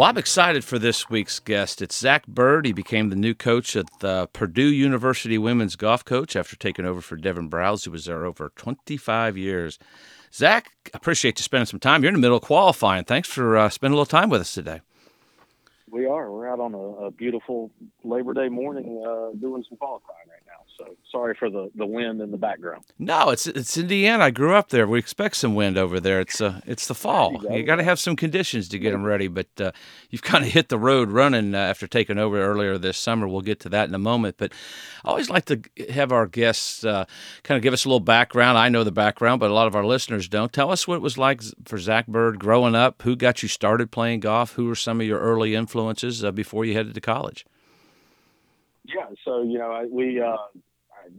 Well, I'm excited for this week's guest. It's Zach Byrd. He became the new coach at the Purdue University women's golf coach after taking over for Devon Brouse, who was there over 25 years. Zach, appreciate you spending some time. You're in the middle of qualifying. Thanks for uh, spending a little time with us today. We are. We're out on a, a beautiful Labor Day morning uh, doing some qualifying right. So sorry for the, the wind in the background. No, it's it's Indiana. I grew up there. We expect some wind over there. It's uh it's the fall. You, you got to have some conditions to get them ready. But uh, you've kind of hit the road running uh, after taking over earlier this summer. We'll get to that in a moment. But I always like to have our guests uh, kind of give us a little background. I know the background, but a lot of our listeners don't. Tell us what it was like for Zach Byrd growing up. Who got you started playing golf? Who were some of your early influences uh, before you headed to college? Yeah, so you know, I, we uh,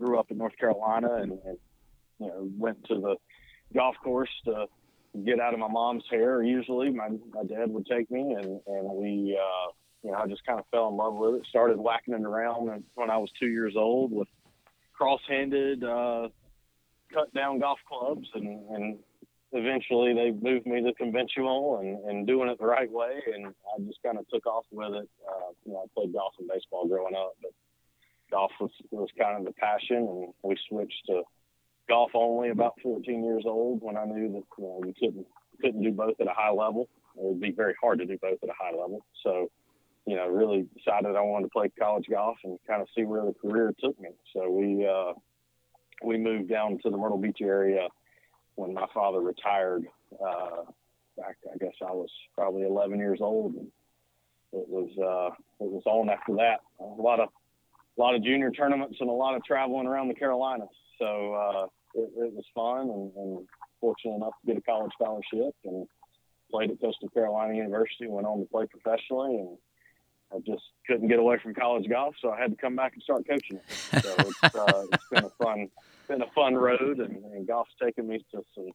grew up in North Carolina and, and you know went to the golf course to get out of my mom's hair. Usually, my my dad would take me, and and we uh, you know I just kind of fell in love with it. Started whacking it around when I was two years old with cross-handed uh, cut down golf clubs, and and eventually they moved me to conventional and, and doing it the right way and I just kind of took off with it. Uh, you know, I played golf and baseball growing up, but golf was was kind of the passion, and we switched to golf only about 14 years old when I knew that you know, we couldn't couldn't do both at a high level. It would be very hard to do both at a high level. So, you know, really decided I wanted to play college golf and kind of see where the career took me. So we uh, we moved down to the Myrtle Beach area when my father retired. Uh, back, I guess I was probably 11 years old. And it was uh, it was on after that. A lot of a lot of junior tournaments and a lot of traveling around the Carolinas. So uh, it, it, was fun and, and, fortunate enough to get a college scholarship and played at Coastal Carolina University. Went on to play professionally and I just couldn't get away from college golf, so I had to come back and start coaching it. So it's, uh, it's been a fun, been a fun road, and, and golf's taken me to some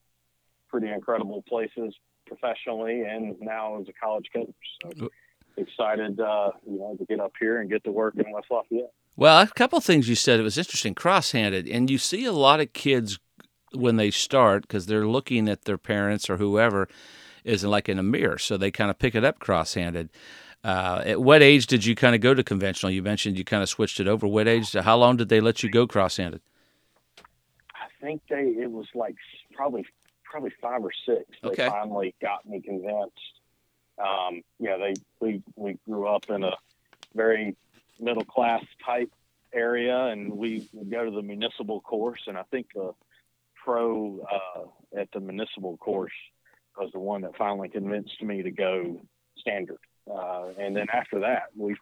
pretty incredible places professionally and now as a college coach. So excited, uh, you know, to get up here and get to work in West Lafayette. Well, a couple things you said it was interesting, cross-handed, and you see a lot of kids when they start because they're looking at their parents or whoever is like in a mirror, so they kind of pick it up cross-handed. Uh, at what age did you kind of go to conventional? You mentioned you kind of switched it over. What age? How long did they let you go cross-handed? I think they it was like probably probably five or six. They okay. finally got me convinced. Um, know, they we we grew up in a very middle class type area, and we go to the municipal course. And I think the pro uh, at the municipal course was the one that finally convinced me to go standard. Uh, and then after that, we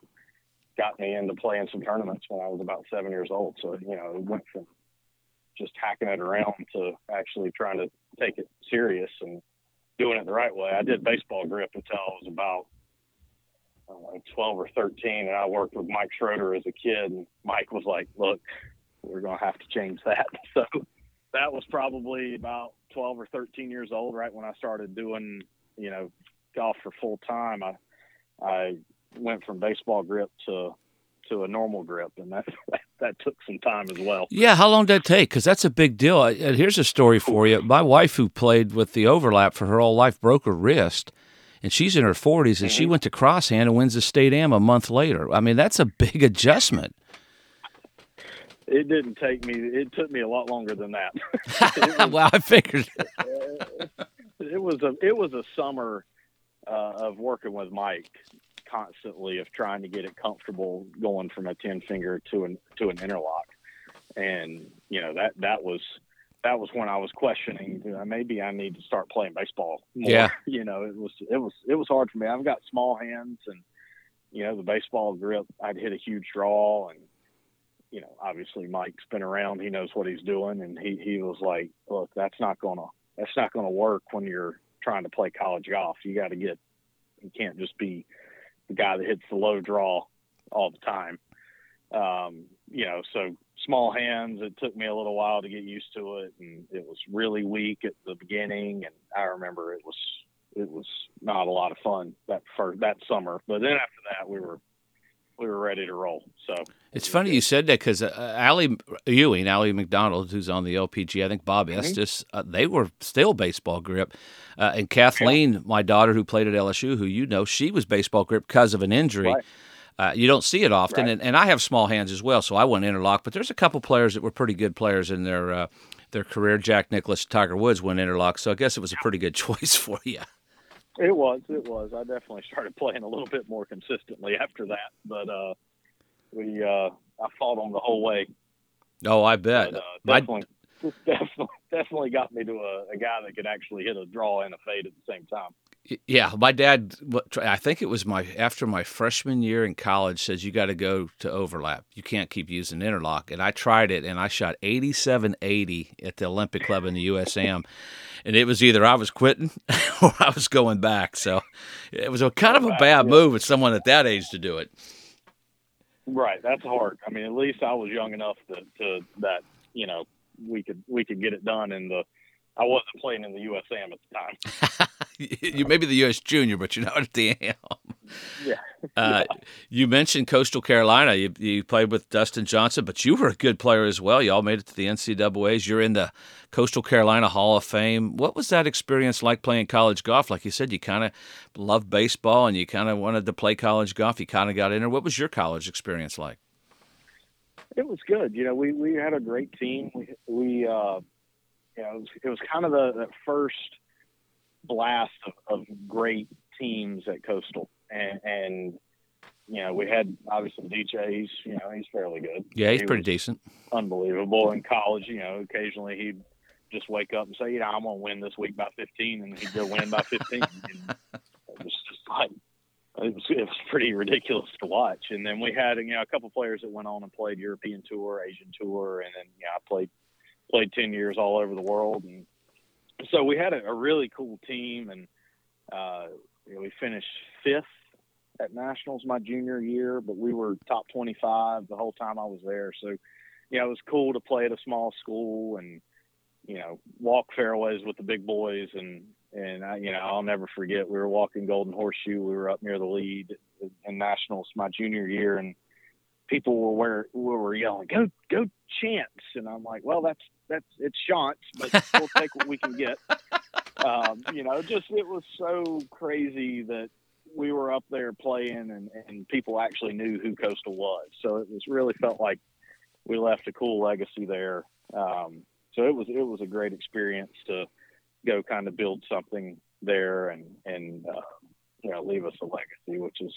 got me into playing some tournaments when I was about seven years old. So you know, it went from just hacking it around to actually trying to take it serious and doing it the right way. I did baseball grip until I was about uh, 12 or 13, and I worked with Mike Schroeder as a kid. And Mike was like, "Look, we're to have to change that." So that was probably about 12 or 13 years old, right when I started doing, you know, golf for full time. I I went from baseball grip to to a normal grip, and that that took some time as well. Yeah, how long did that take? Because that's a big deal. Here's a story for you. My wife, who played with the overlap for her whole life, broke her wrist, and she's in her 40s, and she went to crosshand and wins the state am a month later. I mean, that's a big adjustment. It didn't take me. It took me a lot longer than that. was, well, I figured. it was a it was a summer uh, of working with Mike constantly of trying to get it comfortable going from a 10 finger to an to an interlock and you know that that was that was when I was questioning maybe I need to start playing baseball more. Yeah. You know, it was it was it was hard for me. I've got small hands and you know, the baseball grip I'd hit a huge draw and you know, obviously Mike's been around, he knows what he's doing and he he was like, Look, that's not gonna that's not gonna work when you're trying to play college golf. You gotta get you can't just be the guy that hits the low draw all the time. Um, you know, so small hands. It took me a little while to get used to it, and it was really weak at the beginning. And I remember it was it was not a lot of fun that first that summer. But then after that, we were we were ready to roll. So it's funny you said that because uh, Allie Ewing, Allie McDonald, who's on the LPG, I think Bob mm-hmm. Estes, uh, they were still baseball grip. Uh, and Kathleen, yeah. my daughter who played at LSU, who you know, she was baseball grip because of an injury. Right. Uh, you don't see it often, right. and, and I have small hands as well, so I went interlock. But there's a couple players that were pretty good players in their uh, their career. Jack Nicklaus, Tiger Woods went interlock, so I guess it was a pretty good choice for you. It was. It was. I definitely started playing a little bit more consistently after that, but uh, we uh, I fought them the whole way. Oh, I bet. But, uh, definitely, My... definitely, definitely got me to a, a guy that could actually hit a draw and a fade at the same time. Yeah, my dad. I think it was my after my freshman year in college says you got to go to overlap. You can't keep using interlock, and I tried it, and I shot eighty-seven eighty at the Olympic Club in the USAM, and it was either I was quitting or I was going back. So it was a kind of a bad move with someone at that age to do it. Right, that's hard. I mean, at least I was young enough to, to that you know we could we could get it done in the. I wasn't playing in the USAM at the time. you maybe the U.S. Junior, but you're not at the AM. Yeah. Uh, yeah. You mentioned Coastal Carolina. You, you played with Dustin Johnson, but you were a good player as well. Y'all made it to the NCAA's. You're in the Coastal Carolina Hall of Fame. What was that experience like playing college golf? Like you said, you kind of loved baseball and you kind of wanted to play college golf. You kind of got in there. What was your college experience like? It was good. You know, we, we had a great team. We, we uh, you know, it was, it was kind of the, the first – blast of, of great teams at Coastal, and, and you know we had obviously DJ. He's you know he's fairly good. Yeah, he's he pretty decent. Unbelievable in college. You know, occasionally he'd just wake up and say, you know, I'm gonna win this week by 15, and he'd go win by 15. and it was just like it was, it was pretty ridiculous to watch. And then we had you know a couple players that went on and played European Tour, Asian Tour, and then yeah, I played played 10 years all over the world and so we had a, a really cool team, and uh, you know, we finished fifth at nationals my junior year, but we were top 25 the whole time I was there. So, you know, it was cool to play at a small school and you know walk fairways with the big boys and and I, you know I'll never forget we were walking Golden Horseshoe. We were up near the lead in nationals my junior year, and people were where were yelling, "Go, go, Chance!" And I'm like, "Well, that's that's it's Chance, but we'll take what we can get." Um, you know, just it was so crazy that we were up there playing, and and people actually knew who Coastal was. So it was really felt like we left a cool legacy there. Um, so it was it was a great experience to go kind of build something there and and uh, you know leave us a legacy, which is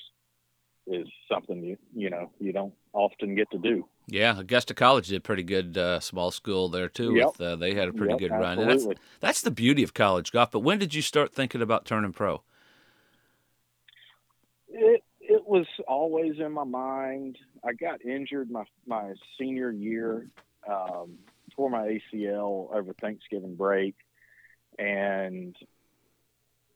is something you you know you don't often get to do. Yeah, Augusta College did pretty good uh, small school there too. Yep. With, uh, they had a pretty yep, good run. And that's that's the beauty of college golf. But when did you start thinking about turning pro? It it was always in my mind. I got injured my my senior year, um, tore my ACL over Thanksgiving break, and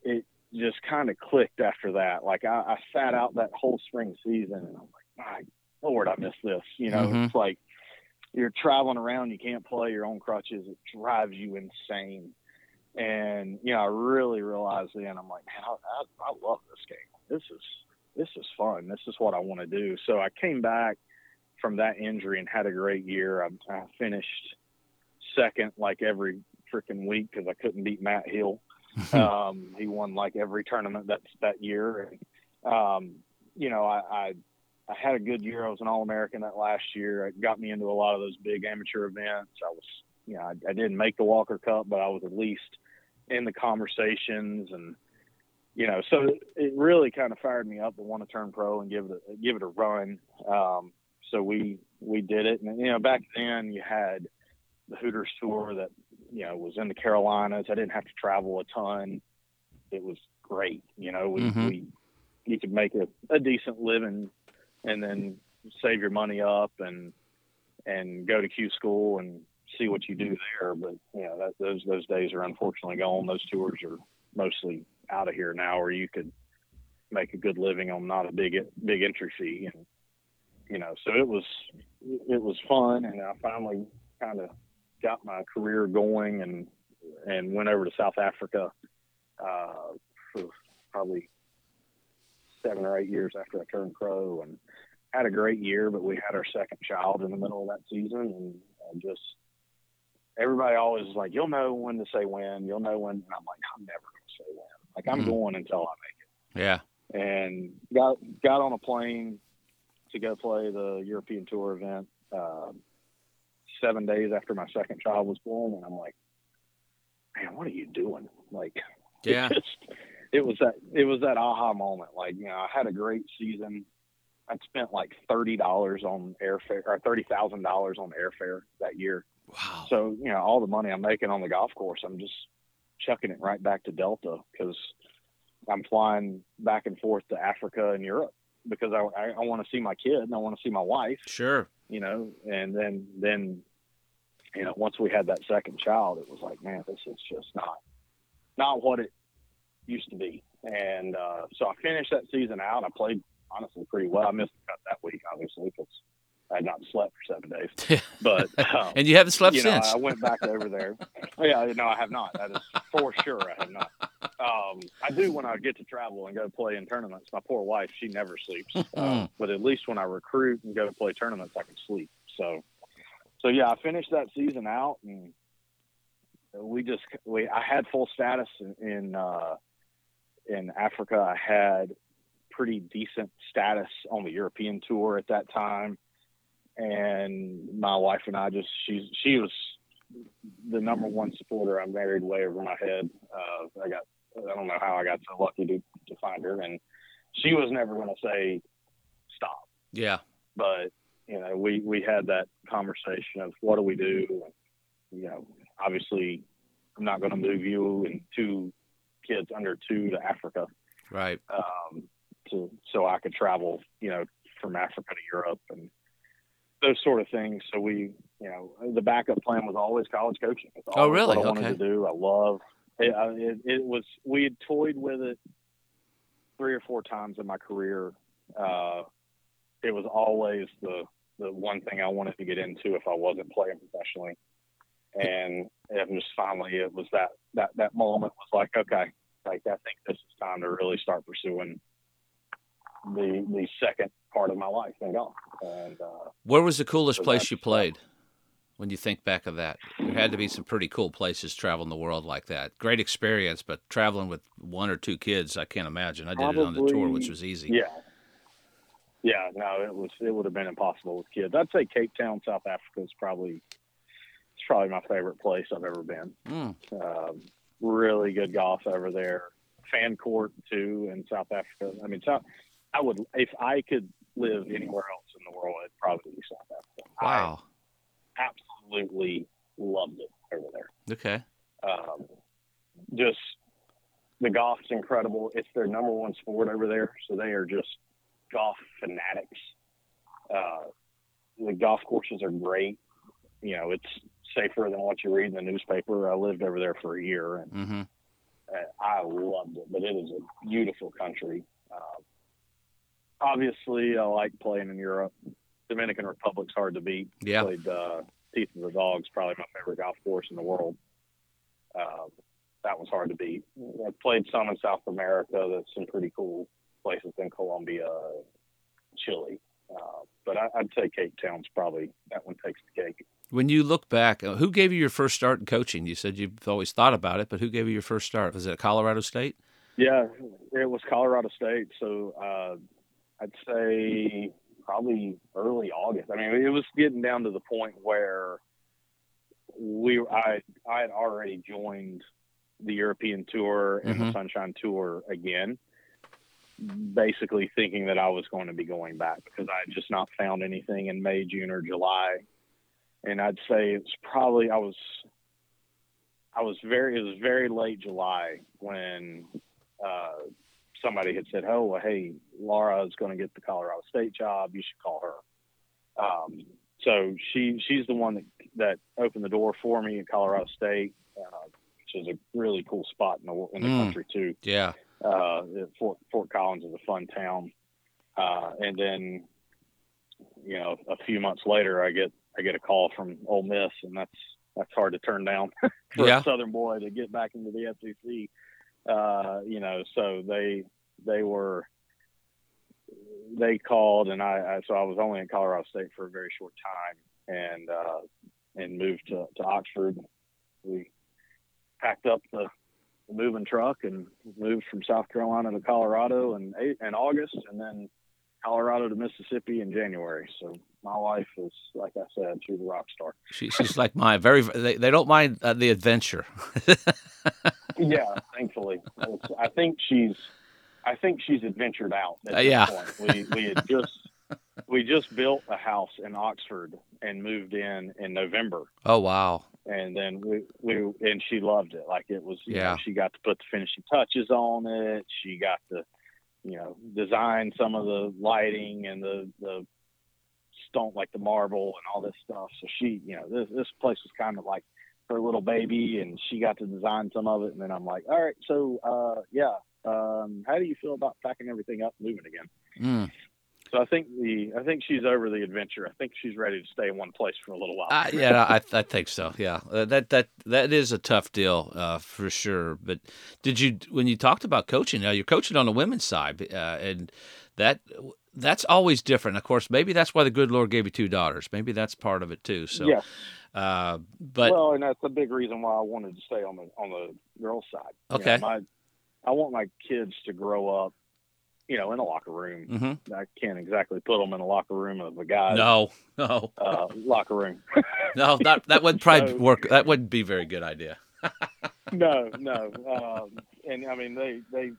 it just kind of clicked after that. Like I, I sat out that whole spring season, and I'm like, my lord, I miss this. You know, mm-hmm. it's like you're traveling around, you can't play your own crutches. It drives you insane. And you know, I really realized then I'm like, man, I, I, I love this game. This is this is fun. This is what I want to do. So I came back from that injury and had a great year. I, I finished second like every freaking week because I couldn't beat Matt Hill. um, he won like every tournament that's that year. And, um, you know, I, I, I had a good year. I was an All American that last year. It got me into a lot of those big amateur events. I was, you know, I, I didn't make the Walker Cup, but I was at least in the conversations and, you know, so it really kind of fired me up to want to turn pro and give it a, give it a run. Um, so we, we did it. And, you know, back then you had the Hooters tour that you know, was in the Carolinas. I didn't have to travel a ton. It was great. You know, we, mm-hmm. we you could make a, a decent living and then save your money up and and go to Q school and see what you do there. But you know, that, those those days are unfortunately gone. Those tours are mostly out of here now, where you could make a good living on not a big big entry fee, and you know, so it was it was fun, and I finally kind of got my career going and and went over to South Africa uh, for probably seven or eight years after I turned pro and had a great year, but we had our second child in the middle of that season, and, and just everybody always is like, "You'll know when to say when. You'll know when." And I'm like, "I'm never gonna say when. Like I'm Mhm. going until I make it." Yeah. and got got on a plane to go play the European Tour event um, seven days after my second child was born, and I'm like, man, what are you doing? Like, Yeah. it, just, it was that it was that aha moment. Like, you know, I had a great season. I'd spent like thirty dollars on airfare or thirty thousand dollars on airfare that year. Wow. So, you know, all the money I'm making on the golf course, I'm just chucking it right back to Delta because I'm flying back and forth to Africa and Europe because I, I, I want to see my kid and I want to see my wife, Sure. you know, and then, then, you know, once we had that second child, it was like, man, this is just not, not what it used to be. And, uh, so I finished that season out. I played honestly pretty well. I missed the cut that week, obviously, because I had not slept for seven days, but, um, and you haven't slept you know, since. I went back over there. Yeah, no, I have not. That is for sure. I have not. Um, I do when I get to travel and go play in tournaments. My poor wife, she never sleeps. Uh, but at least when I recruit and go to play tournaments, I can sleep. So, so yeah, I finished that season out, and we just we I had full status in in, uh, in Africa. I had pretty decent status on the European tour at that time and my wife and I just she's she was the number one supporter. I married way over my head. Uh, I got I don't know how I got so lucky to to find her, and she was never going to say stop. yeah. But you know, we we had that conversation of what do we do? And, you know, obviously, I'm not going to move you and two kids under two to Africa Right. um, to so I could travel, you know, from Africa to Europe and those sort of things. So we, you know, the backup plan was always college coaching. It's Oh, really? What I wanted Okay. to do. I love it, it. It was we had toyed with it three or four times in my career. Uh, it was always the the one thing I wanted to get into if I wasn't playing professionally. And it was finally it was that that that moment was like okay, like I think this is time to really start pursuing the the second part of my life in golf. And uh, Where was the coolest place you played? When you think back of that, there had to be some pretty cool places traveling the world like that. Great experience, but traveling with one or two kids, I can't imagine. I did it on the tour, which was easy. yeah, yeah, no, it was it would have been impossible with kids. I'd say Cape Town, South Africa is probably it's probably my favorite place I've ever been. Mm, Um, really good golf over there. Fancourt too in South Africa. I mean, South. I would if I could live anywhere else in the world, it'd probably be South Africa. wow. I absolutely loved it over there. Okay. Um, just the golf's incredible. It's their number one sport over there, so they are just golf fanatics. Uh, the golf courses are great. You know, it's safer than what you read in the newspaper. I lived over there for a year, and hmm uh, I loved it. But it is a beautiful country. Uh, obviously, I like playing in Europe. Dominican Republic's hard to beat Yeah. played uh, Teeth of the Dogs, probably my favorite golf course in the world. Um, that was hard to beat. I played some in South America. That's some pretty cool places in Colombia, Chile. Uh, but I, I'd say Cape Town's probably that one takes the cake. When you look back, uh, who gave you your first start in coaching? You said you've always thought about it, but who gave you your first start? Was it Colorado State? Yeah, it was Colorado State. So uh, I'd say probably early August. I mean, it was getting down to the point where we I I had already joined the European Tour and the Mhm. Sunshine Tour again, basically thinking that I was going to be going back because I had just not found anything in May, June, or July. And I'd say it's probably I was I was very it was very late July when uh, somebody had said, "Oh, well, hey, Laura is going to get the Colorado State job. You should call her." Um, so she she's the one that that opened the door for me at Colorado State, uh, which is a really cool spot in the in the Mm. country too. Yeah. Uh, Fort Fort Collins is a fun town, uh, and then you know a few months later, I get I get a call from Ole Miss, and that's that's hard to turn down for Yeah. a Southern boy to get back into the SEC. Uh, you know, so they they were they called, and I, I so I was only in Colorado State for a very short time, and uh, and moved to, to Oxford. We packed up the, the moving truck and moved from South Carolina to Colorado in in August, and then Colorado to Mississippi in January. So my wife is, like I said, she's a rock star. She, she's like my very. They, they don't mind uh, the adventure. yeah, thankfully, it's, I think she's. I think she's adventured out. Uh, yeah, we we had just we just built a house in Oxford and moved in in November. Oh wow! And then we we and she loved it. Like it was. yeah. Know, she got to put the finishing touches on it. She got to, you know, design some of the lighting and the the stone like the marble and all this stuff. So she, you know, this this place was kind of like her little baby, and she got to design some of it. And then I'm like, all right, so uh, yeah, um, how do you feel about packing everything up, and moving again? Mm. So I think the I think she's over the adventure. I think she's ready to stay in one place for a little while. Uh, yeah, I, I think so. Yeah, uh, that that that is a tough deal uh, for sure. But did you when you talked about coaching? Now you're coaching on the women's side, uh, and that that's always different. Of course, maybe that's why the good Lord gave you two daughters. Maybe that's part of it too. So yeah. Uh, but well, and that's a big reason why I wanted to stay on the on the girls' side. Okay. You know, my, I want my kids to grow up you know, in a locker room. Mm-hmm. I can't exactly put them in a locker room of a guy. No, no. Uh, locker room. no, that that would probably so, work. That wouldn't be a very good idea. no, no. Um, and I mean, they they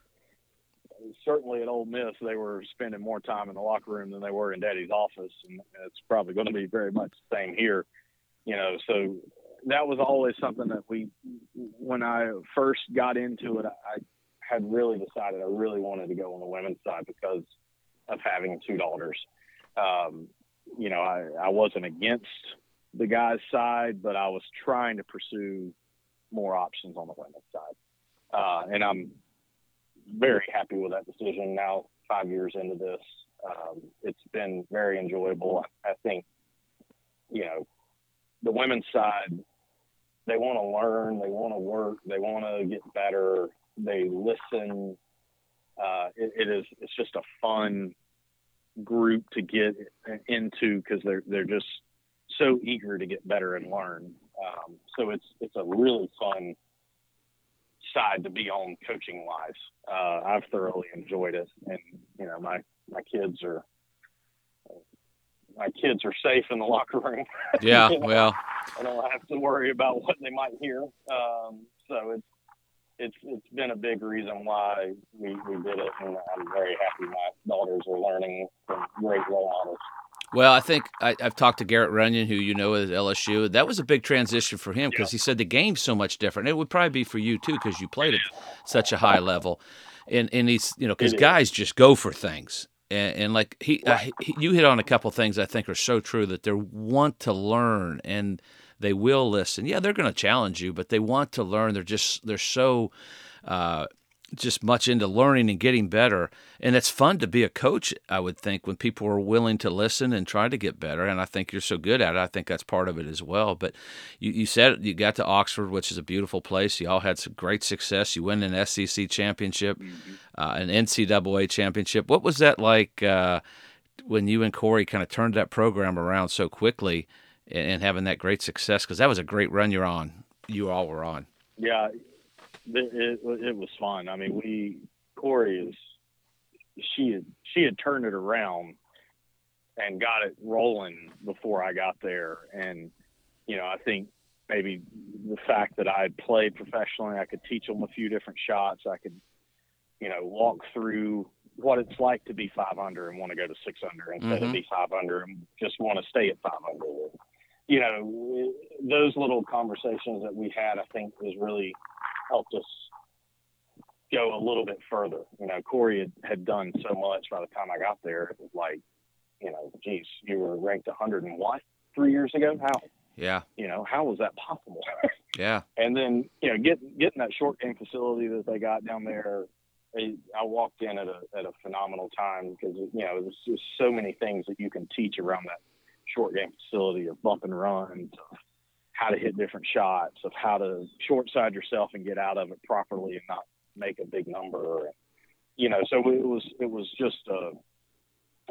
certainly at Ole Miss they were spending more time in the locker room than they were in Daddy's office, and it's probably going to be very much the same here. You know, so that was always something that we, when I first got into it, I had really decided I really wanted to go on the women's side because of having two daughters. Um, you know, I, I wasn't against the guys' side, but I was trying to pursue more options on the women's side. Uh, and I'm very happy with that decision now, five years into this. Um, it's been very enjoyable. I think, you know, the women's side, they want to learn, they want to work, they want to get better they listen. Uh, it, it is it's just a fun group to get into because they're they're just so eager to get better and learn. Um, so it's it's a really fun side to be on coaching wise. Uh, I've thoroughly enjoyed it, and you know my my kids are my kids are safe in the locker room. Yeah, you know, well, I don't have to worry about what they might hear. Um, so it's it's it's been a big reason why we, we did it, and I'm very happy my daughters are learning from great role models. Well, I think I, have talked to Garrett Runion, who you know at LSU. That was a big transition for him because he said the game's so much different. It would probably be for you too because you played at such a high level, and and he's you know because guys just go for things. And, and like he, right. he, you hit on a couple things I think are so true that they want to learn and they will listen. Yeah, they're going to challenge you, but they want to learn. They're just they're so uh, just much into learning and getting better. And it's fun to be a coach, I would think, when people are willing to listen and try to get better. And I think you're so good at it. I think that's part of it as well. But you, you said you got to Oxford, which is a beautiful place. You all had some great success. You win an SEC championship, mm-hmm. uh, an NCAA championship. What was that like uh, when you and Kory kind of turned that program around so quickly? And having that great success because that was a great run you're on. You all were on. Yeah, it, it, it was fun. I mean, we Kory is she had she had turned it around and got it rolling before I got there, and you know I think maybe the fact that I had played professionally, I could teach them a few different shots. I could you know walk through what it's like to be 500 and want to go to 600 instead mm-hmm. of be 500 and just want to stay at 500 you know, those little conversations that we had, I think, has really helped us go a little bit further. You know, Kory had, had done so much by the time I got there. It was like, you know, geez, you were ranked 100 and what three years ago? How? Yeah. You know, how was that possible? yeah. And then, you know, getting getting that short game facility that they got down there, I, I walked in at a at a phenomenal time because you know there's just so many things that you can teach around that short game facility of bump and runs, of how to hit different shots, of how to short side yourself and get out of it properly and not make a big number. You know, so it was it was just a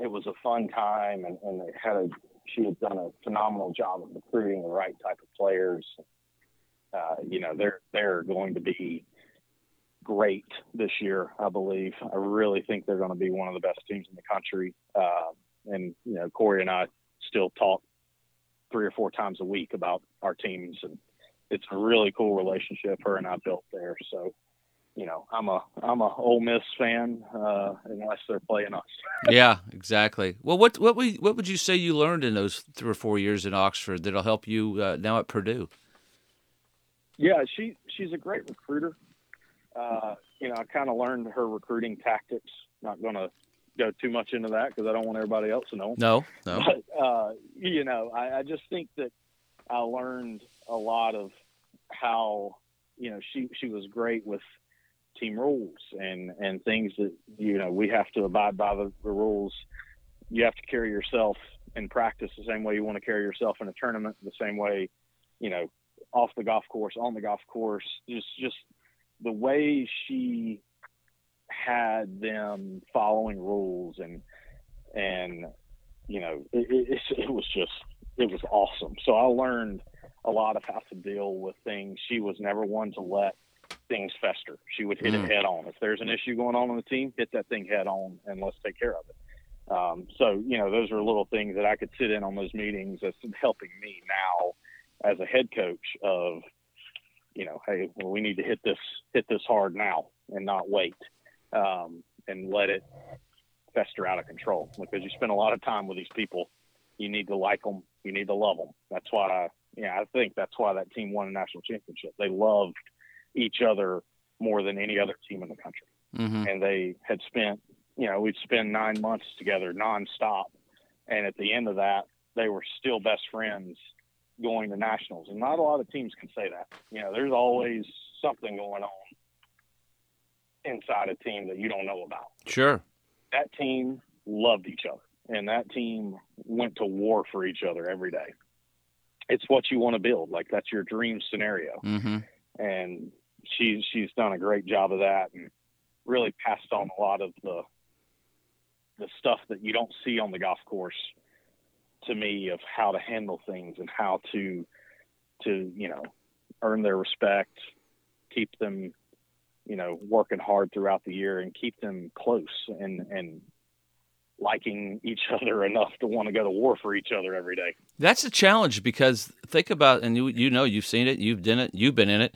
it was a fun time, and, and they had a she had done a phenomenal job of recruiting the right type of players. Uh, you know, they're they're going to be great this year, I believe. I really think they're going to be one of the best teams in the country. Uh, and you know, Kory and I still talk three or four times a week about our teams, and it's a really cool relationship her and I built there. So you know, I'm a I'm a Ole Miss fan uh, unless they're playing us. yeah, exactly. Well, what what we what would you say you learned in those three or four years in Oxford that'll help you uh, now at Purdue? Yeah, she she's a great recruiter. Uh, you know, I kind of learned her recruiting tactics. Not going to go too much into that because I don't want everybody else to know. No, no. But uh, you know, I, I just think that I learned a lot of how you know she she was great with team rules and and things that you know we have to abide by the, the rules. You have to carry yourself in practice the same way you want to carry yourself in a tournament, the same way, you know, off the golf course, on the golf course. Just just the way she had them following rules and and you know it, it, it was just it was awesome. So I learned a lot of how to deal with things. She was never one to let things fester. She would hit mm. it head on. If there's an issue going on on the team, hit that thing head on and let's take care of it. Um, so, you know, those are little things that I could sit in on those meetings that's helping me now as a head coach of, you know, hey, well, we need to hit this, hit this hard now and not wait um, and let it fester out of control because you spend a lot of time with these people. You need to like them. You need to love them. That's why I, yeah, I think that's why that team won a national championship. They loved – each other more than any other team in the country. Mm-hmm. And they had spent, you know, we'd spend nine months together nonstop. And at the end of that, they were still best friends going to nationals. And not a lot of teams can say that. You know, there's always something going on inside a team that you don't know about. Sure. That team loved each other, and that team went to war for each other every day. It's what you want to build. Like that's your dream scenario. Mm-hmm. And she's she's done a great job of that and really passed on a lot of the the stuff that you don't see on the golf course to me of how to handle things and how to to you know earn their respect keep them you know working hard throughout the year and keep them close and and liking each other enough to want to go to war for each other every day that's a challenge because think about and you you know you've seen it you've done it you've been in it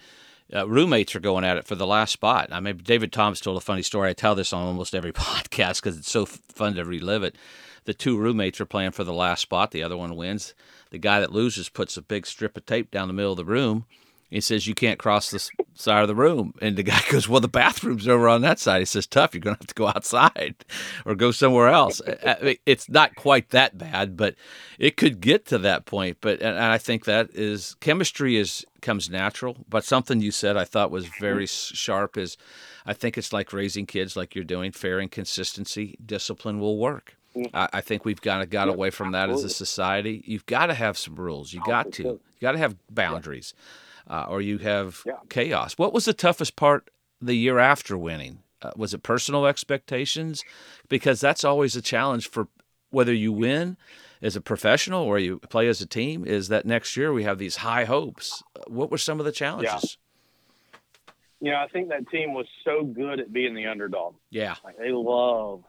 uh, roommates are going at it for the last spot. I mean, David Thomas told a funny story. I tell this on almost every podcast because it's so f- fun to relive it. The two roommates are playing for the last spot. The other one wins. The guy that loses puts a big strip of tape down the middle of the room he says, You can't cross this side of the room. And the guy goes, Well, the bathroom's over on that side. He says, Tough, you're going to have to go outside or go somewhere else. it's not quite that bad, but it could get to that point. But and I think that is chemistry is comes natural. But something you said I thought was very sharp is I think it's like raising kids like you're doing, fair and consistency, discipline will work. Mm. I, I think we've kind of got away from that as a society. You've got to have some rules. You got to. You got to have boundaries. Uh, or you have yeah. chaos. What was the toughest part the year after winning? Uh, was it personal expectations? Because that's always a challenge for whether you win as a professional or you play as a team. Is that next year we have these high hopes? What were some of the challenges? Yeah. You know, I think that team was so good at being the underdog. Yeah, like they loved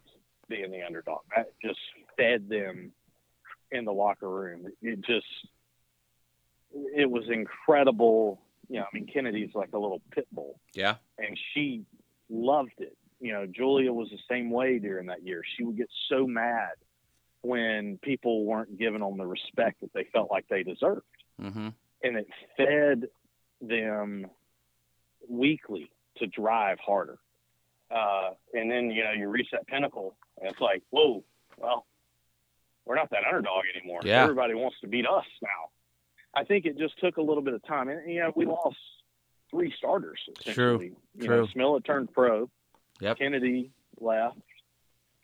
being the underdog. That just fed them in the locker room. It just it was incredible. You know, I mean, Kennedy's like a little pit bull. Yeah. And she loved it. You know, Julia was the same way during that year. She would get so mad when people weren't giving them the respect that they felt like they deserved. Mm-hmm. And it fed them weekly to drive harder. Uh, and then, you know, you reach that pinnacle and it's like, whoa, well, we're not that underdog anymore. Yeah. Everybody wants to beat us now. I think it just took a little bit of time. And, you know, we lost three starters. True. You True. know, Smilla turned pro. Yep. Kennedy left,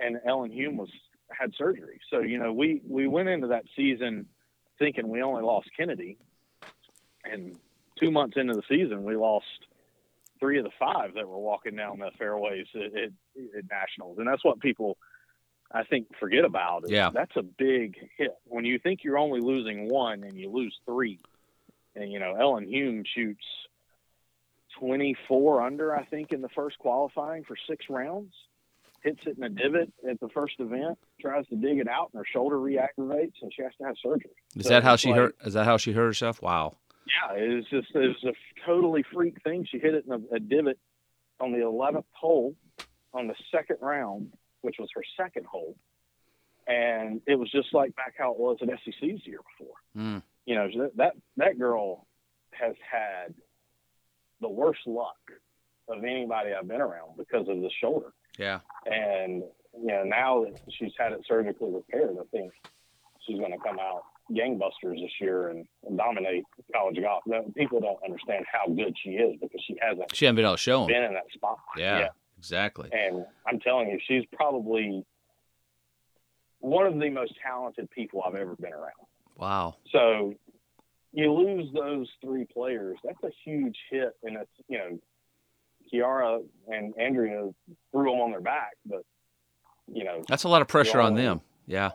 and Ellen Hume was had surgery. So you know, we we went into that season thinking we only lost Kennedy, and two months into the season, we lost three of the five that were walking down the fairways at, at, at nationals, and that's what people I think forget about it. Yeah. That's a big hit. When you think you're only losing one and you lose three, and you know Ellen Hume shoots 24 under, I think, in the first qualifying for six rounds. Hits it in a divot at the first event, tries to dig it out, and her shoulder reactivates, and she has to have surgery. Is So that how she like- hurt? Is that how she hurt herself? Wow. Yeah, it was just it was a totally freak thing. She hit it in a, a divot on the 11th hole on the second round, which was her second hole, and it was just like back how it was at SEC's the year before. Mm. You know that that that girl has had the worst luck of anybody I've been around because of the shoulder, Yeah. and you know now that she's had it surgically repaired, I think she's going to come out gangbusters this year and, and dominate college golf. People don't understand how good she is because she hasn't She hadn't been able to show him. been in that spot. Yeah. Exactly. And I'm telling you, she's probably one of the most talented people I've ever been around. Wow. So you lose those three players, that's a huge hit. And it's, you know, Chiara and Andrea threw them on their back, but, you know, That's a lot of pressure on them. Yeah.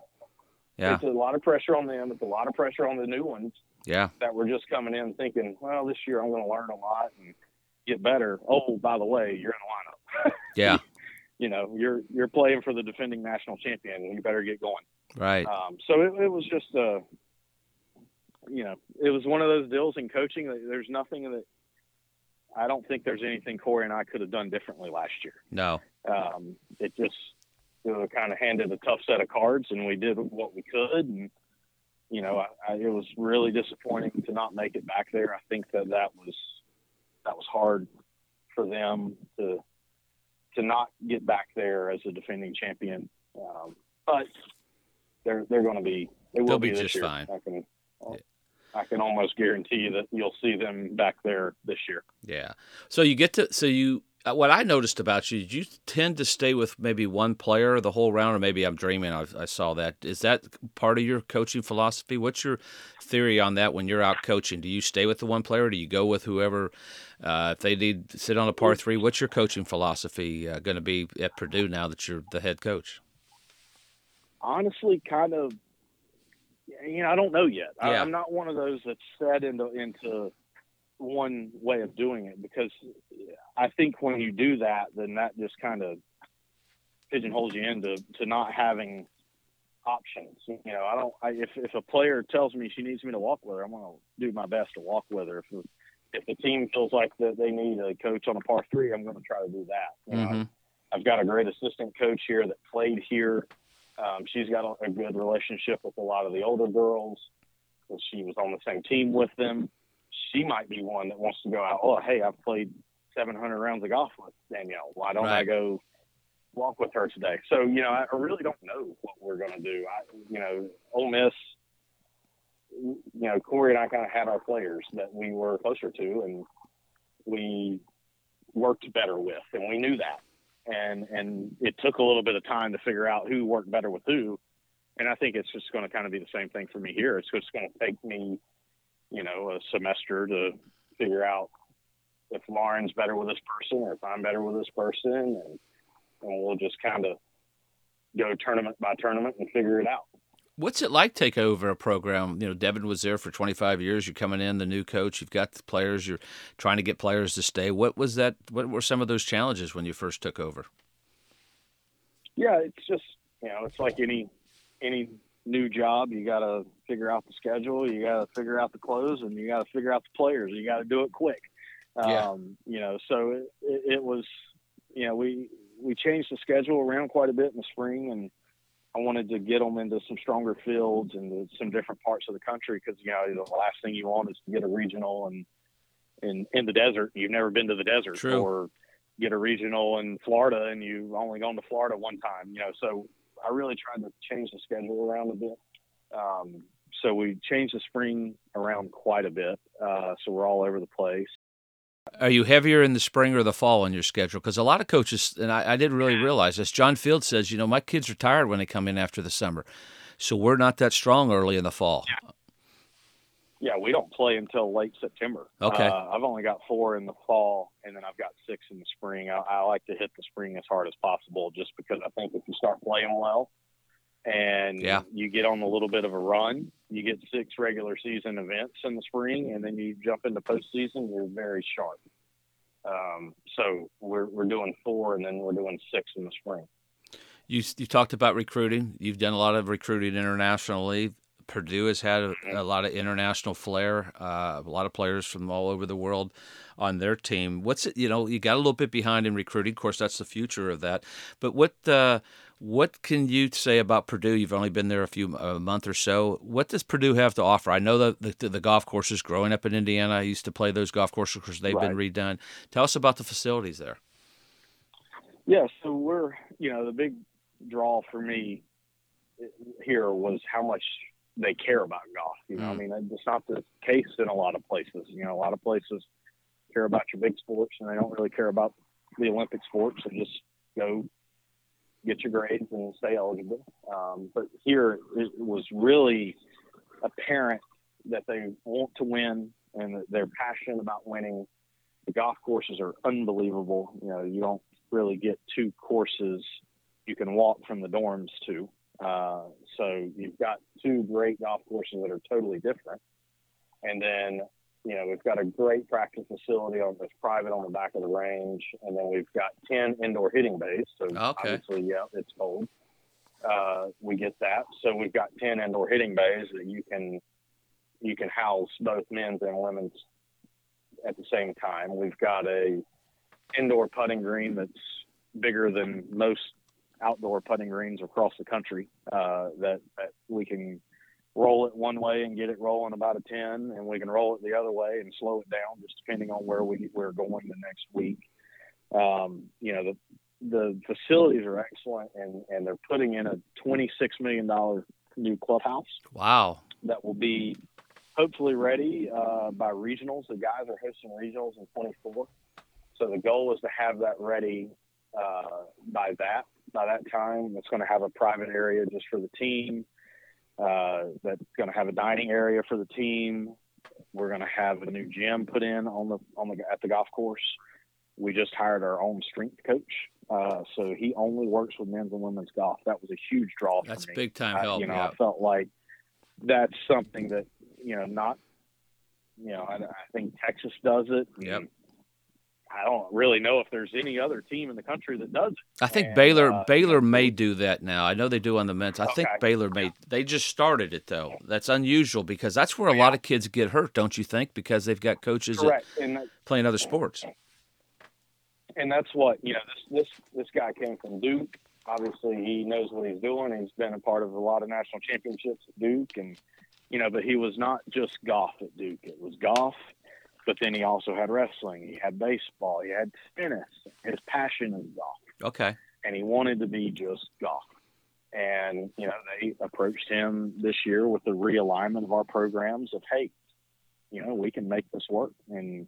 Yeah. it's a lot of pressure on them. It's a lot of pressure on the new ones Yeah. that were just coming in thinking, well, this year I'm going to learn a lot and get better. Oh, by the way, you're in the lineup. Yeah. you know, you're you're playing for the defending national champion. and You better get going. Right. Um, so it, it was just a, you know, it was one of those deals in coaching. That there's nothing that I don't think there's anything Kory and I could have done differently last year. No. Um, it just it was kind of handed a tough set of cards, and we did what we could. And you know, I, I, it was really disappointing to not make it back there. I think that that was that was hard for them to to not get back there as a defending champion. Um, but they're they're going to be they will They'll be this just year. fine. I can I can almost guarantee you that you'll see them back there this year. Yeah. So you get to so you what I noticed about you, you tend to stay with maybe one player the whole round, or maybe I'm dreaming. I, I saw that. Is that part of your coaching philosophy? What's your theory on that when you're out coaching? Do you stay with the one player? Or do you go with whoever? Uh, if they need to sit on a par three, what's your coaching philosophy uh, going to be at Purdue now that you're the head coach? honestly kind of you know i don't know yet I, Yeah. i'm not one of those that's set into into one way of doing it because i think when you do that then that just kind of pigeonholes you into to not having options you know i don't I, if, if a player tells me she needs me to walk with her i'm going to do my best to walk with her if the, if the team feels like that they need a coach on a par three i'm going to try to do that you know, hmm I've got a great assistant coach here that played here. Um, she's got a, a good relationship with a lot of the older girls. She was on the same team with them. She might be one that wants to go out. Oh, hey, I've played 700 rounds of golf with Danielle. Why don't I go walk with her today? So you know, I I really don't know what we're going to do. I, you know, Ole Miss. You know, Kory and I kind of had our players that we were closer to, and we worked better with, and we knew that and and it took a little bit of time to figure out who worked better with who. And I think it's just going to kind of be the same thing for me here. It's just going to take me, you know, a semester to figure out if Lauren's better with this person or if I'm better with this person, and and we'll just kind of go tournament by tournament and figure it out. What's it like take over a program? You know, Devon was there for 25 years. You're coming in, the new coach. You've got the players. You're trying to get players to stay. What was that? What were some of those challenges when you first took over? Yeah, it's just you know, it's like any any new job. You got to figure out the schedule. You got to figure out the clothes, and you got to figure out the players. You got to do it quick. Yeah. Um, you know, so it, it, was, you know, we we changed the schedule around quite a bit in the spring, and I wanted to get them into some stronger fields and some different parts of the country because you know the last thing you want is to get a regional and in in the desert. You've never been to the desert, True. or get a regional in Florida and you've only gone to Florida one time. You know, so I really tried to change the schedule around a bit. Um, so we changed the spring around quite a bit. Uh, so we're all over the place. Are you heavier in the spring or the fall in your schedule? Because a lot of coaches, and I, I didn't really realize this. John Field says, you know, my kids are tired when they come in after the summer, so we're not that strong early in the fall. Yeah, we don't play until late September. Okay. Uh, I've only got four in the fall, and then I've got six in the spring. I, I like to hit the spring as hard as possible, just because I think if you start playing well, and yeah. you get on a little bit of a run. You get six regular season events in the spring, and then you jump into postseason. You're very sharp. Um, so we're we're doing four, and then we're doing six in the spring. You you talked about recruiting. You've done a lot of recruiting internationally. Purdue has had a, a lot of international flair. Uh, a lot of players from all over the world on their team. What's it? You know, you got a little bit behind in recruiting. Of course, that's the future of that. But what uh, what can you say about Purdue? You've only been there a few a month or so. What does Purdue have to offer? I know that the, the golf courses. Growing up in Indiana, I used to play those golf courses because they've been redone. Tell us about the facilities there. Yeah, so we're you know the big draw for me here was how much they care about golf. You know, Mm. I mean, it's not the case in a lot of places. You know, a lot of places care about your big sports and they don't really care about the Olympic sports and just go get your grades and stay eligible. Um, but here it was really apparent that they want to win and that they're passionate about winning. The golf courses are unbelievable. You know, you don't really get two courses you can walk from the dorms to. Uh, so you've got two great golf courses that are totally different. And then, you know, we've got a great practice facility on that's private on the back of the range. And then we've got 10 indoor hitting bays. So Okay. obviously, yeah, it's cold. Uh, we get that. So we've got 10 indoor hitting bays that you can, you can house both men's and women's at the same time. We've got a indoor putting green that's bigger than most outdoor putting greens across the country uh, that, that we can roll it one way and get it rolling about a 10 and we can roll it the other way and slow it down just depending on where we, we're going the next week. Um, you know, the, the facilities are excellent and, and they're putting in a $26 million new clubhouse Wow. that will be hopefully ready uh, by regionals. The guys are hosting regionals in 24. So the goal is to have that ready uh, by that by that time. It's going to have a private area just for the team. Uh, that's going to have a dining area for the team. We're going to have a new gym put in on the on the at the golf course. We just hired our own strength coach, uh, so he only works with men's and women's golf. That was a huge draw for That's me. big time I- help. you know, yeah. I felt like that's something that you know not. You know, I, I think Texas does it. Yep. I don't really know if there's any other team in the country that does it. I think And, Baylor uh, Baylor may do that now. I know they do on the men's. I think Baylor may. They just started it though. That's unusual because that's where a lot of kids get hurt, don't you think? Because they've got coaches that that- playing other sports. and that's what you know. This this this guy came from Duke. Obviously, he knows what he's doing. He's been a part of a lot of national championships at Duke, and you know, but he was not just golf at Duke. It was golf, but then he also had wrestling. He had baseball. He had tennis. His passion is golf, Okay. and he wanted to be just golf. And you know, they approached him this year with the realignment of our programs of, hey, you know, we can make this work, and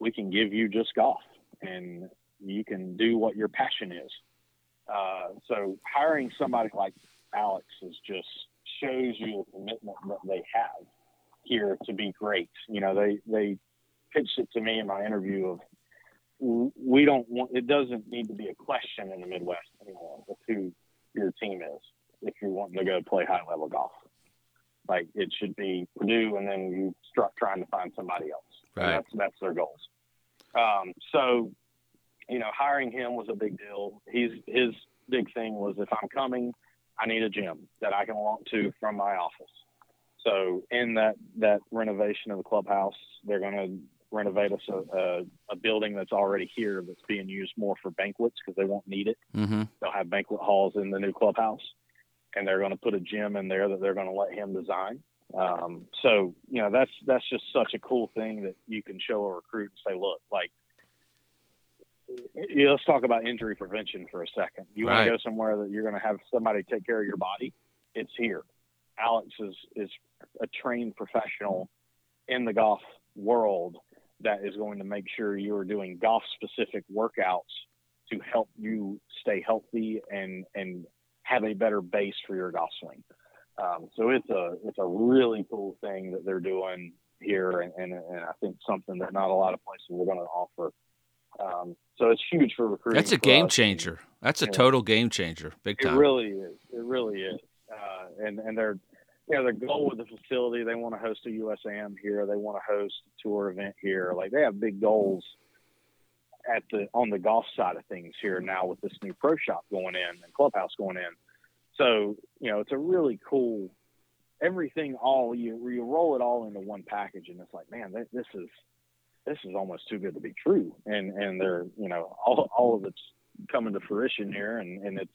we can give you just golf, and you can do what your passion is. Uh, so hiring somebody like Alex is just shows you the commitment that they have here to be great. You know, they they pitched it to me in my interview of we don't want it doesn't need to be a question in the Midwest anymore of who your team is if you're wanting to go play high level golf. Like it should be Purdue, and then you start trying to find somebody else. Right. that's that's their goals. Um, so, you know, hiring him was a big deal. He's his big thing was if I'm coming, I need a gym that I can walk to from my office. So in that that renovation of the clubhouse, they're going to renovate us a, a, a building that's already here that's being used more for banquets because they won't need it. Mm-hmm. They'll have banquet halls in the new clubhouse, and they're going to put a gym in there that they're going to let him design. Um, so you know that's that's just such a cool thing that you can show a recruit and say, look, like yeah, let's talk about injury prevention for a second. You want to go somewhere that you're going to have somebody take care of your body? It's here. Alex is is a trained professional in the golf world that is going to make sure you are doing golf specific workouts to help you stay healthy and and have a better base for your golf swing. Um, so it's a it's a really cool thing that they're doing here, and, and, and I think something that not a lot of places are going to offer. Um, so it's huge for recruiting. That's a game changer. That's a total game changer. Big time. It really is. It really is. And And they're know their goal with the facility. They want to host a USAM here. They want to host a tour event here. Like they have big goals at the on the golf side of things here now with this new pro shop going in and clubhouse going in. So you know it's a really cool everything all you you roll it all into one package and it's like man this is this is almost too good to be true and and they're you know all all of it's coming to fruition here and and it's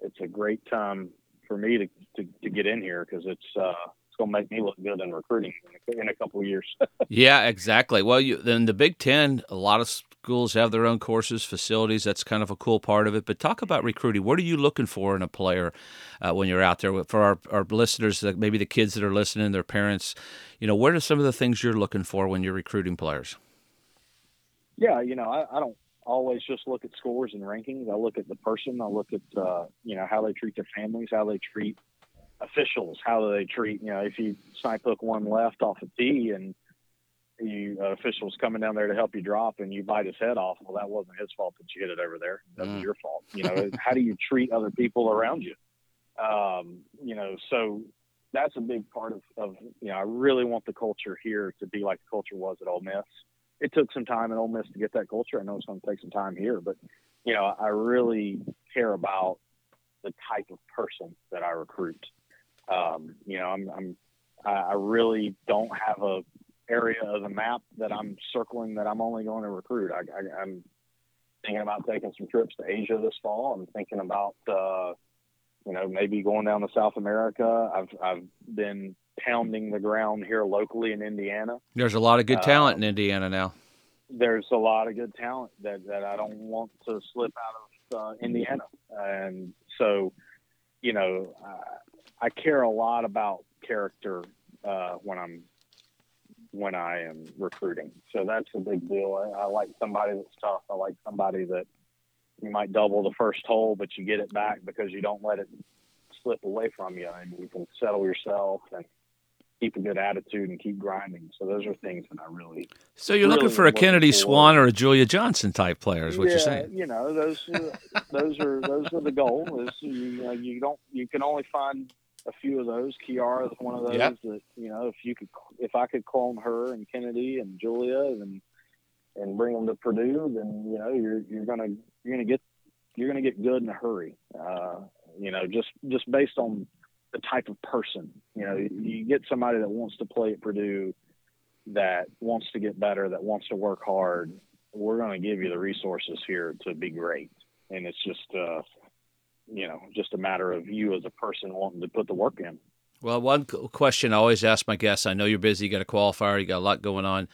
it's a great time for me to to, to get in here because it's uh it's going to make me look good in recruiting in a, couple of years. yeah, exactly. Well, you then the Big Ten, a lot of schools have their own courses, facilities. That's kind of a cool part of it. But talk about recruiting. What are you looking for in a player uh, when you're out there? For our, our listeners, maybe the kids that are listening, their parents, you know, what are some of the things you're looking for when you're recruiting players? Yeah, you know, I, I don't always just look at scores and rankings. I look at the person. I look at uh, you know how they treat their families, how they treat officials, how do they treat you know if you snipe hook one left off a tee and you uh, officials coming down there to help you drop and you bite his head off. Well, that wasn't his fault that you hit it over there. That was mm. your fault. You know, how do you treat other people around you? Um, you know, so that's a big part of, of, you know, I really want the culture here to be like the culture was at Ole Miss it took some time at Ole Miss to get that culture. I know it's going to take some time here, but you know, I really care about the type of person that I recruit. Um, you know, I'm, I'm, I really don't have a area of the map that I'm circling that I'm only going to recruit. I, I, I'm thinking about taking some trips to Asia this fall. I'm thinking about, uh, you know, maybe going down to South America. I've, I've been pounding the ground here locally in Indiana. There's a lot of good talent um, in Indiana now. There's a lot of good talent that, that I don't want to slip out of uh, Indiana. And so, you know, I, I care a lot about character uh, when I'm when I am recruiting. So that's a big deal. I, I like somebody that's tough. I like somebody that you might double the first hole, but you get it back because you don't let it slip away from you and you can settle yourself and keep a good attitude and keep grinding. So those are things that I really. So you're really looking for a Kennedy for. Swann or a Julia Johnson type player, is what yeah, you're saying? You know, those are, those are those are the goal. Is you, you, know you don't you can only find a few of those. Chiara is one of those yep. that you know if you could if I could clone her and Kennedy and Julia and and bring them to Purdue, then you know you're you're gonna you're gonna get you're gonna get good in a hurry. Uh, you know, just just based on the type of person. You know, you get somebody that wants to play at Purdue, that wants to get better, that wants to work hard. We're going to give you the resources here to be great, and it's just, uh, you know, just a matter of you as a person wanting to put the work in. Well, one question I always ask my guests. I know you're busy, you got a qualifier, you got a lot going on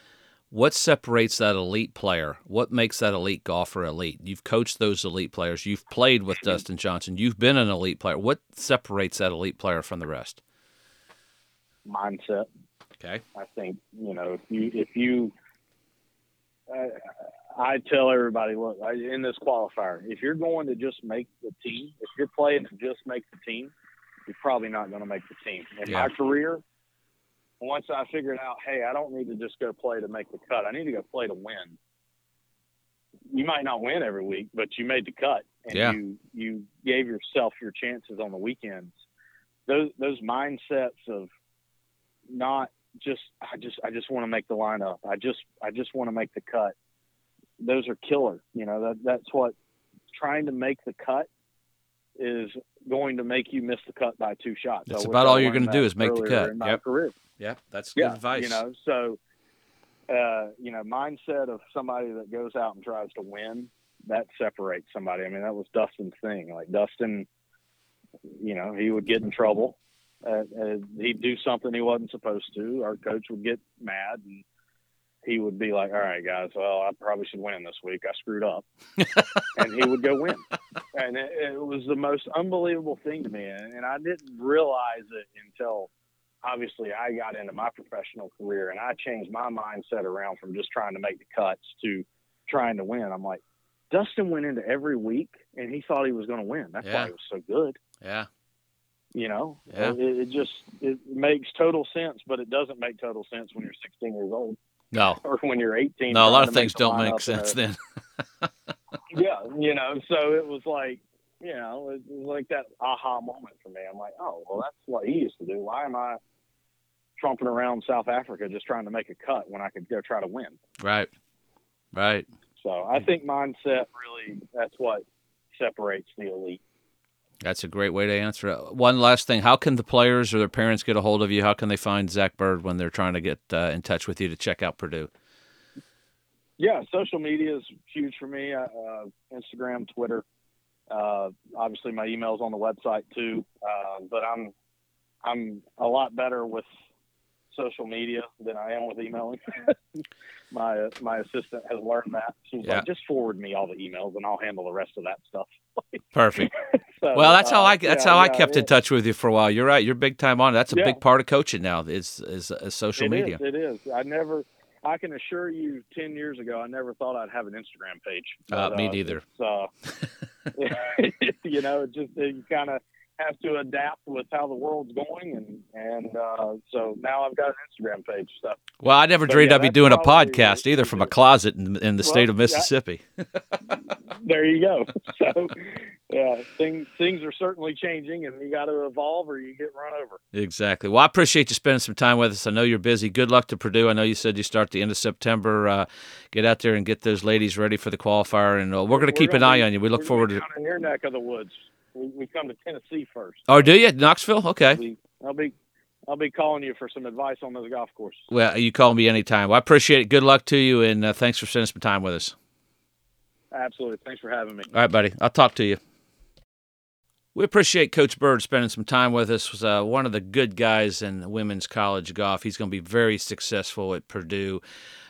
what separates that elite player? What makes that elite golfer elite? You've coached those elite players. You've played with Dustin Johnson. You've been an elite player. What separates that elite player from the rest? Mindset. Okay. I think you know if you if you. Uh, I tell everybody, look, I, in this qualifier, if you're going to just make the team, if you're playing to just make the team, you're probably not going to make the team. In yeah. my career, once I figured out, hey, I don't need to just go play to make the cut. I need to go play to win. You might not win every week, but you made the cut and yeah. you you gave yourself your chances on the weekends. Those those mindsets of not just I just I just want to make the lineup. I just I just want to make the cut. Those are killer. You know that that's what trying to make the cut is going to make you miss the cut by two shots. That's about all you're going to do is make the cut. In my yep. career. Yeah, that's good yeah, advice. You know, so uh, you know, mindset of somebody that goes out and tries to win that separates somebody. I mean, that was Dustin's thing. Like Dustin, you know, he would get in trouble. Uh, uh, he'd do something he wasn't supposed to. Our coach would get mad, and he would be like, "All right, guys, well, I probably should win this week. I screwed up," and he would go win. And it, it, was the most unbelievable thing to me, and, and I didn't realize it until obviously I got into my professional career and I changed my mindset around from just trying to make the cuts to trying to win. I'm like, Dustin went into every week and he thought he was going to win. That's yeah. why he was so good. Yeah. You know, yeah. it, it just it makes total sense, but it doesn't make total sense when you're 16 years old. No. Or when you're 18. No, a lot of things don't make sense then. yeah, you know, so it was like you know, it was like that aha moment for me. I'm like, oh, well, that's what he used to do. Why am I trumping around South Africa just trying to make a cut when I could go try to win? Right. Right. So I think mindset really that's what separates the elite. That's a great way to answer it. One last thing: How can the players or their parents get a hold of you? How can they find Zach Byrd when they're trying to get uh, in touch with you to check out Purdue? Yeah, social media is huge for me. Uh, Instagram, Twitter. Uh, obviously, my email's on the website too. Uh, but I'm I'm a lot better with social media than I am with emailing. my my assistant has learned that. She's yeah. like, just forward me all the emails, and I'll handle the rest of that stuff. Perfect. so, well, that's how uh, I that's yeah, how I kept yeah. in touch with you for a while. You're right. You're big time on. It. That's a big part of coaching now. Is is, is social it media. Is, it is. I never. I can assure you, ten years ago, I never thought I'd have an Instagram page. Uh, but, uh, me neither. Uh, you know, just you kind of have to adapt with how the world's going, and and uh, so now I've got an Instagram page. So. Well, I never dreamed yeah, I'd be doing a podcast either from a closet in, in the well, state of Mississippi. there you go. So, yeah, things things are certainly changing, and you got to evolve or you get run over. Exactly. Well, I appreciate you spending some time with us. I know you're busy. Good luck to Purdue. I know you said you start the end of September. Uh, get out there and get those ladies ready for the qualifier, and uh, we're, going to keep an eye on you. We look forward to in your neck of the woods we, we come to Tennessee first. Oh, do you Knoxville? Okay. I'll be, I'll be I'll be calling you for some advice on those golf courses. Well, you call me anytime. Well, I appreciate it. Good luck to you, and uh, thanks for spending some time with us. Absolutely. Thanks for having me. All right, buddy. I'll talk to you. We appreciate Coach Byrd spending some time with us. Was uh, one of the good guys in women's college golf. He's going to be very successful at Purdue.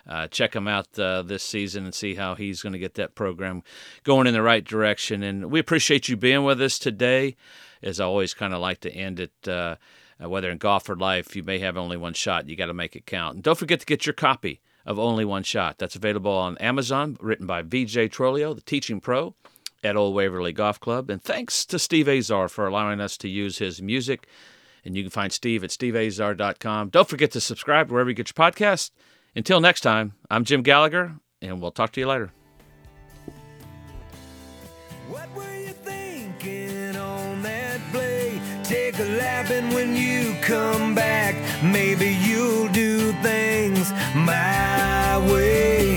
Uh, check him out uh, this season and see how he's going to get that program going in the right direction. And we appreciate you being with us today. As I always kind of like to end it, uh, uh, whether in golf or life, you may have only one shot. You got to make it count. And don't forget to get your copy of Only One Shot. That's available on Amazon, written by VJ Trolio, the teaching pro at Old Waverly Golf Club. And thanks to Steve Azar for allowing us to use his music. And you can find Steve at steveazar.com. Don't forget to subscribe wherever you get your podcast. Until next time, I'm Jim Gallagher, and we'll talk to you later. take a lap and when you come back. Maybe you'll do things my way.